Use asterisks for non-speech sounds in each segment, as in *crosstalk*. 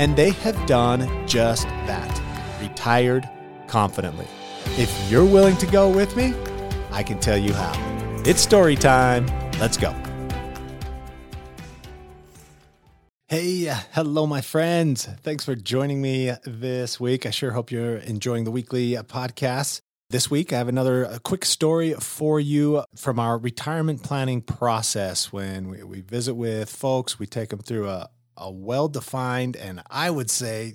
And they have done just that retired confidently. If you're willing to go with me, I can tell you how. It's story time. Let's go. Hey, hello, my friends. Thanks for joining me this week. I sure hope you're enjoying the weekly podcast. This week, I have another uh, quick story for you from our retirement planning process. When we, we visit with folks, we take them through a, a well defined and I would say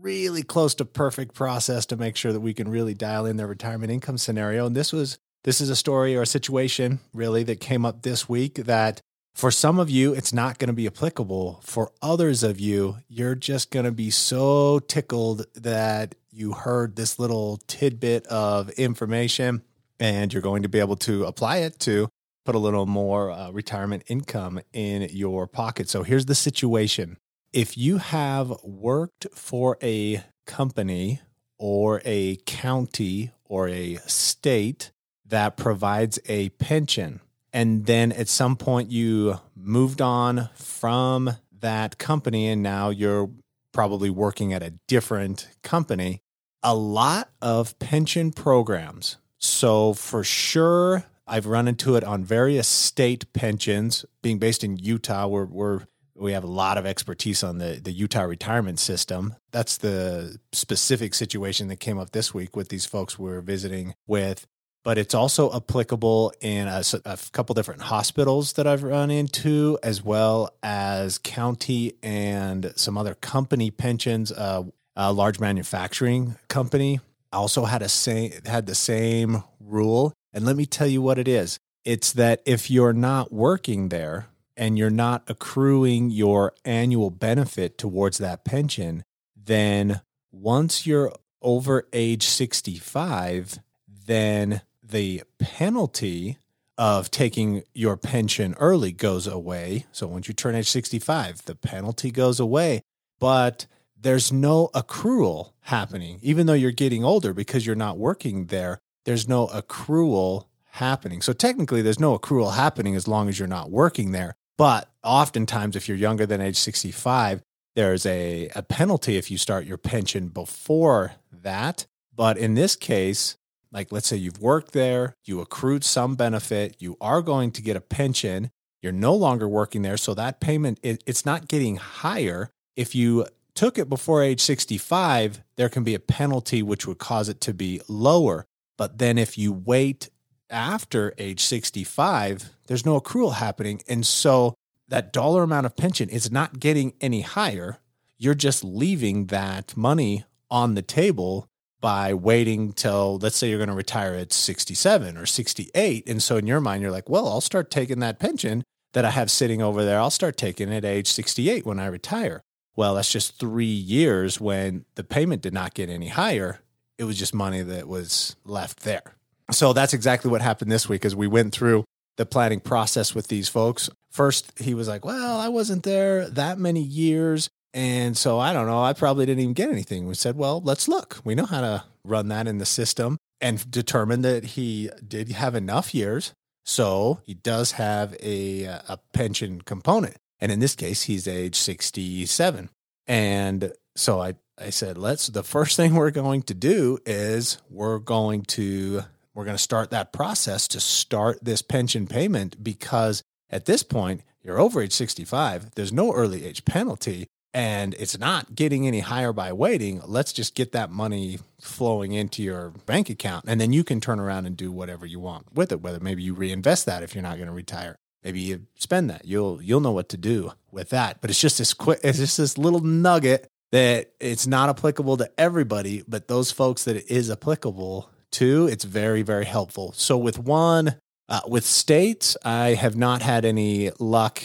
really close to perfect process to make sure that we can really dial in their retirement income scenario. And this was this is a story or a situation really that came up this week that for some of you, it's not going to be applicable. For others of you, you're just going to be so tickled that you heard this little tidbit of information and you're going to be able to apply it to put a little more uh, retirement income in your pocket. So here's the situation if you have worked for a company or a county or a state that provides a pension, and then at some point you moved on from that company and now you're probably working at a different company, a lot of pension programs. So, for sure, I've run into it on various state pensions. Being based in Utah, we're, we're we have a lot of expertise on the, the Utah retirement system. That's the specific situation that came up this week with these folks we were visiting with but it's also applicable in a, a, couple different hospitals that I've run into, as well as county and some other company pensions. Uh, a large manufacturing company also had a same had the same rule, and let me tell you what it is. It's that if you're not working there and you're not accruing your annual benefit towards that pension, then once you're over age 65, then the penalty of taking your pension early goes away. So once you turn age 65, the penalty goes away, but there's no accrual happening. Even though you're getting older because you're not working there, there's no accrual happening. So technically, there's no accrual happening as long as you're not working there. But oftentimes, if you're younger than age 65, there's a, a penalty if you start your pension before that. But in this case, like let's say you've worked there, you accrued some benefit, you are going to get a pension, you're no longer working there, so that payment it, it's not getting higher. If you took it before age 65, there can be a penalty which would cause it to be lower. But then if you wait after age 65, there's no accrual happening. And so that dollar amount of pension is not getting any higher. You're just leaving that money on the table by waiting till let's say you're going to retire at 67 or 68 and so in your mind you're like well I'll start taking that pension that I have sitting over there I'll start taking it at age 68 when I retire well that's just 3 years when the payment did not get any higher it was just money that was left there so that's exactly what happened this week as we went through the planning process with these folks first he was like well I wasn't there that many years and so I don't know, I probably didn't even get anything. We said, well, let's look. We know how to run that in the system and determined that he did have enough years. So he does have a, a pension component. And in this case, he's age 67. And so I, I said, let's, the first thing we're going to do is we're going to, we're going to start that process to start this pension payment because at this point, you're over age 65. There's no early age penalty and it's not getting any higher by waiting, let's just get that money flowing into your bank account. And then you can turn around and do whatever you want with it, whether maybe you reinvest that if you're not going to retire. Maybe you spend that. You'll you'll know what to do with that. But it's just this quick it's just this little nugget that it's not applicable to everybody, but those folks that it is applicable to, it's very, very helpful. So with one uh, with states, I have not had any luck.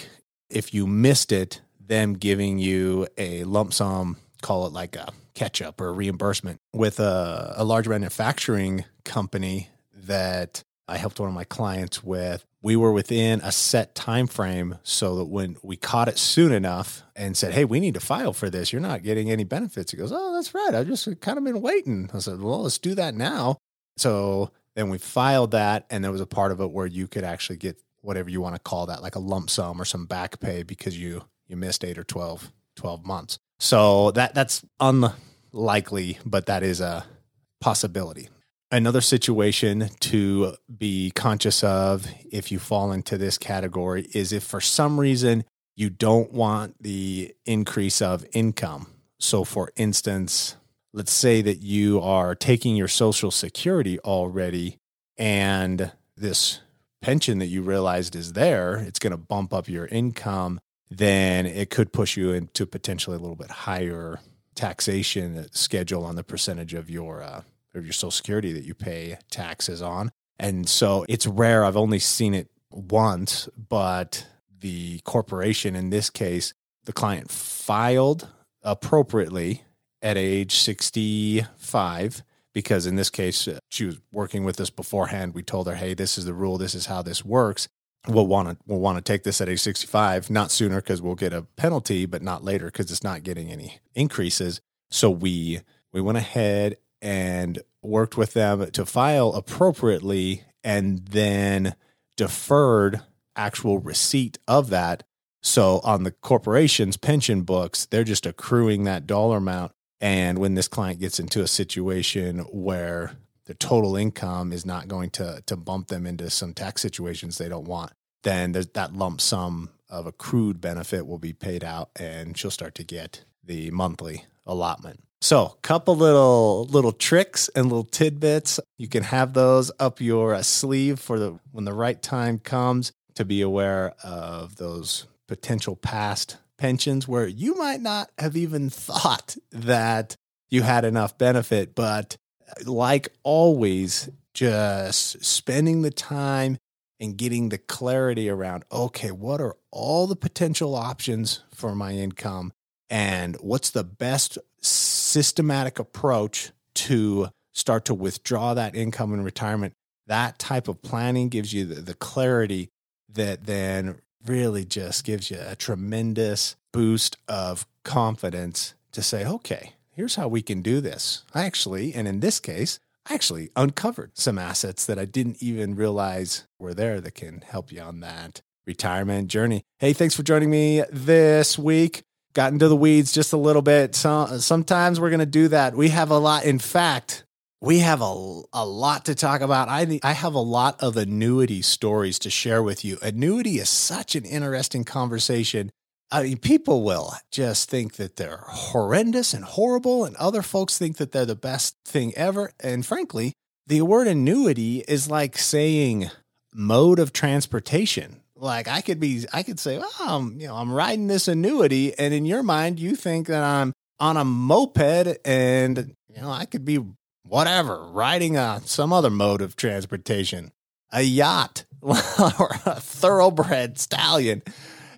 If you missed it, them giving you a lump sum, call it like a catch up or a reimbursement with a, a large manufacturing company that I helped one of my clients with. We were within a set time frame so that when we caught it soon enough and said, "Hey, we need to file for this. You're not getting any benefits." He goes, "Oh, that's right. I've just kind of been waiting." I said, "Well, let's do that now." So then we filed that, and there was a part of it where you could actually get whatever you want to call that, like a lump sum or some back pay because you you missed eight or 12, 12 months. So that that's unlikely, but that is a possibility. Another situation to be conscious of if you fall into this category is if for some reason you don't want the increase of income. So, for instance, let's say that you are taking your Social Security already and this pension that you realized is there, it's going to bump up your income, then it could push you into potentially a little bit higher taxation schedule on the percentage of your uh, of your Social Security that you pay taxes on. And so it's rare. I've only seen it once, but the corporation, in this case, the client filed appropriately at age 65 because in this case uh, she was working with us beforehand we told her hey this is the rule this is how this works we'll want to we'll want to take this at age 65 not sooner because we'll get a penalty but not later because it's not getting any increases so we we went ahead and worked with them to file appropriately and then deferred actual receipt of that. So on the corporation's pension books, they're just accruing that dollar amount. And when this client gets into a situation where the total income is not going to to bump them into some tax situations they don't want, then that lump sum of accrued benefit will be paid out and she'll start to get the monthly allotment. So, a couple little little tricks and little tidbits. You can have those up your uh, sleeve for the when the right time comes to be aware of those potential past pensions where you might not have even thought that you had enough benefit, but uh, like always, just spending the time and getting the clarity around okay, what are all the potential options for my income and what's the best systematic approach to start to withdraw that income in retirement. That type of planning gives you the, the clarity that then really just gives you a tremendous boost of confidence to say, okay, here's how we can do this. I actually, and in this case, I actually uncovered some assets that I didn't even realize were there that can help you on that retirement journey. Hey, thanks for joining me this week got into the weeds just a little bit. So, sometimes we're going to do that. We have a lot. In fact, we have a, a lot to talk about. I, I have a lot of annuity stories to share with you. Annuity is such an interesting conversation. I mean, people will just think that they're horrendous and horrible, and other folks think that they're the best thing ever. And frankly, the word annuity is like saying mode of transportation like I could be, I could say, well, I'm, you know, I'm riding this annuity, and in your mind, you think that I'm on a moped, and you know, I could be whatever, riding a some other mode of transportation, a yacht *laughs* or a thoroughbred stallion.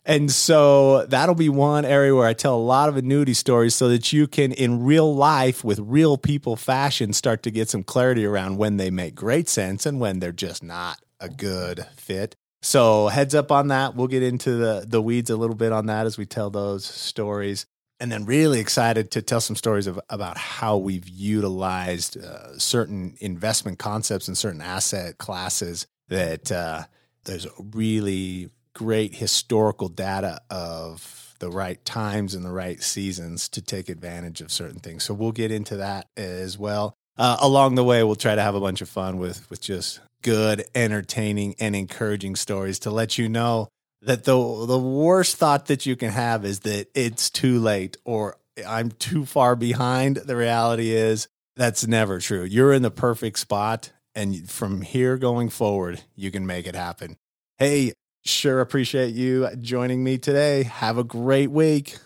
And so that'll be one area where I tell a lot of annuity stories so that you can, in real life, with real people fashion, start to get some clarity around when they make great sense and when they're just not a good fit. So heads up on that. We'll get into the the weeds a little bit on that as we tell those stories. And then really excited to tell some stories of, about how we've utilized uh, certain investment concepts and certain asset classes that uh, there's really great historical data of the right times and the right seasons to take advantage of certain things. So we'll get into that as well. Uh, along the way, we'll try to have a bunch of fun with with just good, entertaining, and encouraging stories to let you know that the the worst thought that you can have is that it's too late or I'm too far behind. The reality is that's never true. You're in the perfect spot and from here going forward, you can make it happen. Hey, sure appreciate you joining me today. Have a great week.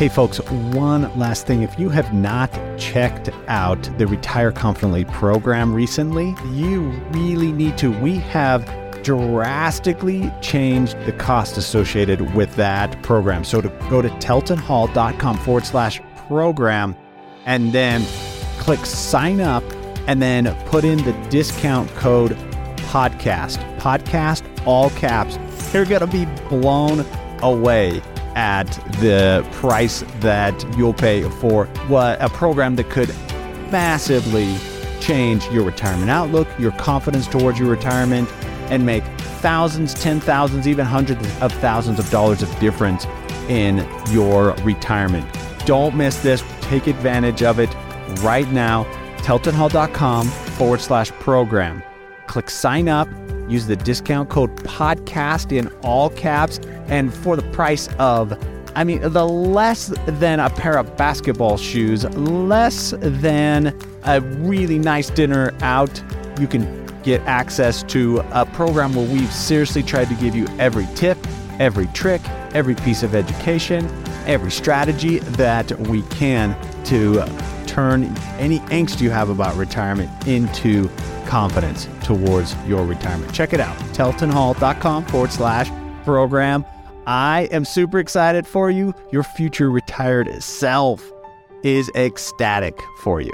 Hey, folks, one last thing. If you have not checked out the Retire Confidently program recently, you really need to. We have drastically changed the cost associated with that program. So to go to teltonhall.com forward slash program and then click sign up and then put in the discount code podcast. Podcast, all caps. You're going to be blown away at the price that you'll pay for what a program that could massively change your retirement outlook, your confidence towards your retirement, and make thousands, ten thousands, even hundreds of thousands of dollars of difference in your retirement. Don't miss this. Take advantage of it right now. TeltonHall.com forward slash program. Click sign up. Use the discount code podcast in all caps. And for the price of, I mean, the less than a pair of basketball shoes, less than a really nice dinner out, you can get access to a program where we've seriously tried to give you every tip, every trick, every piece of education, every strategy that we can to turn any angst you have about retirement into confidence towards your retirement. Check it out, teltonhall.com forward slash program. I am super excited for you. Your future retired self is ecstatic for you.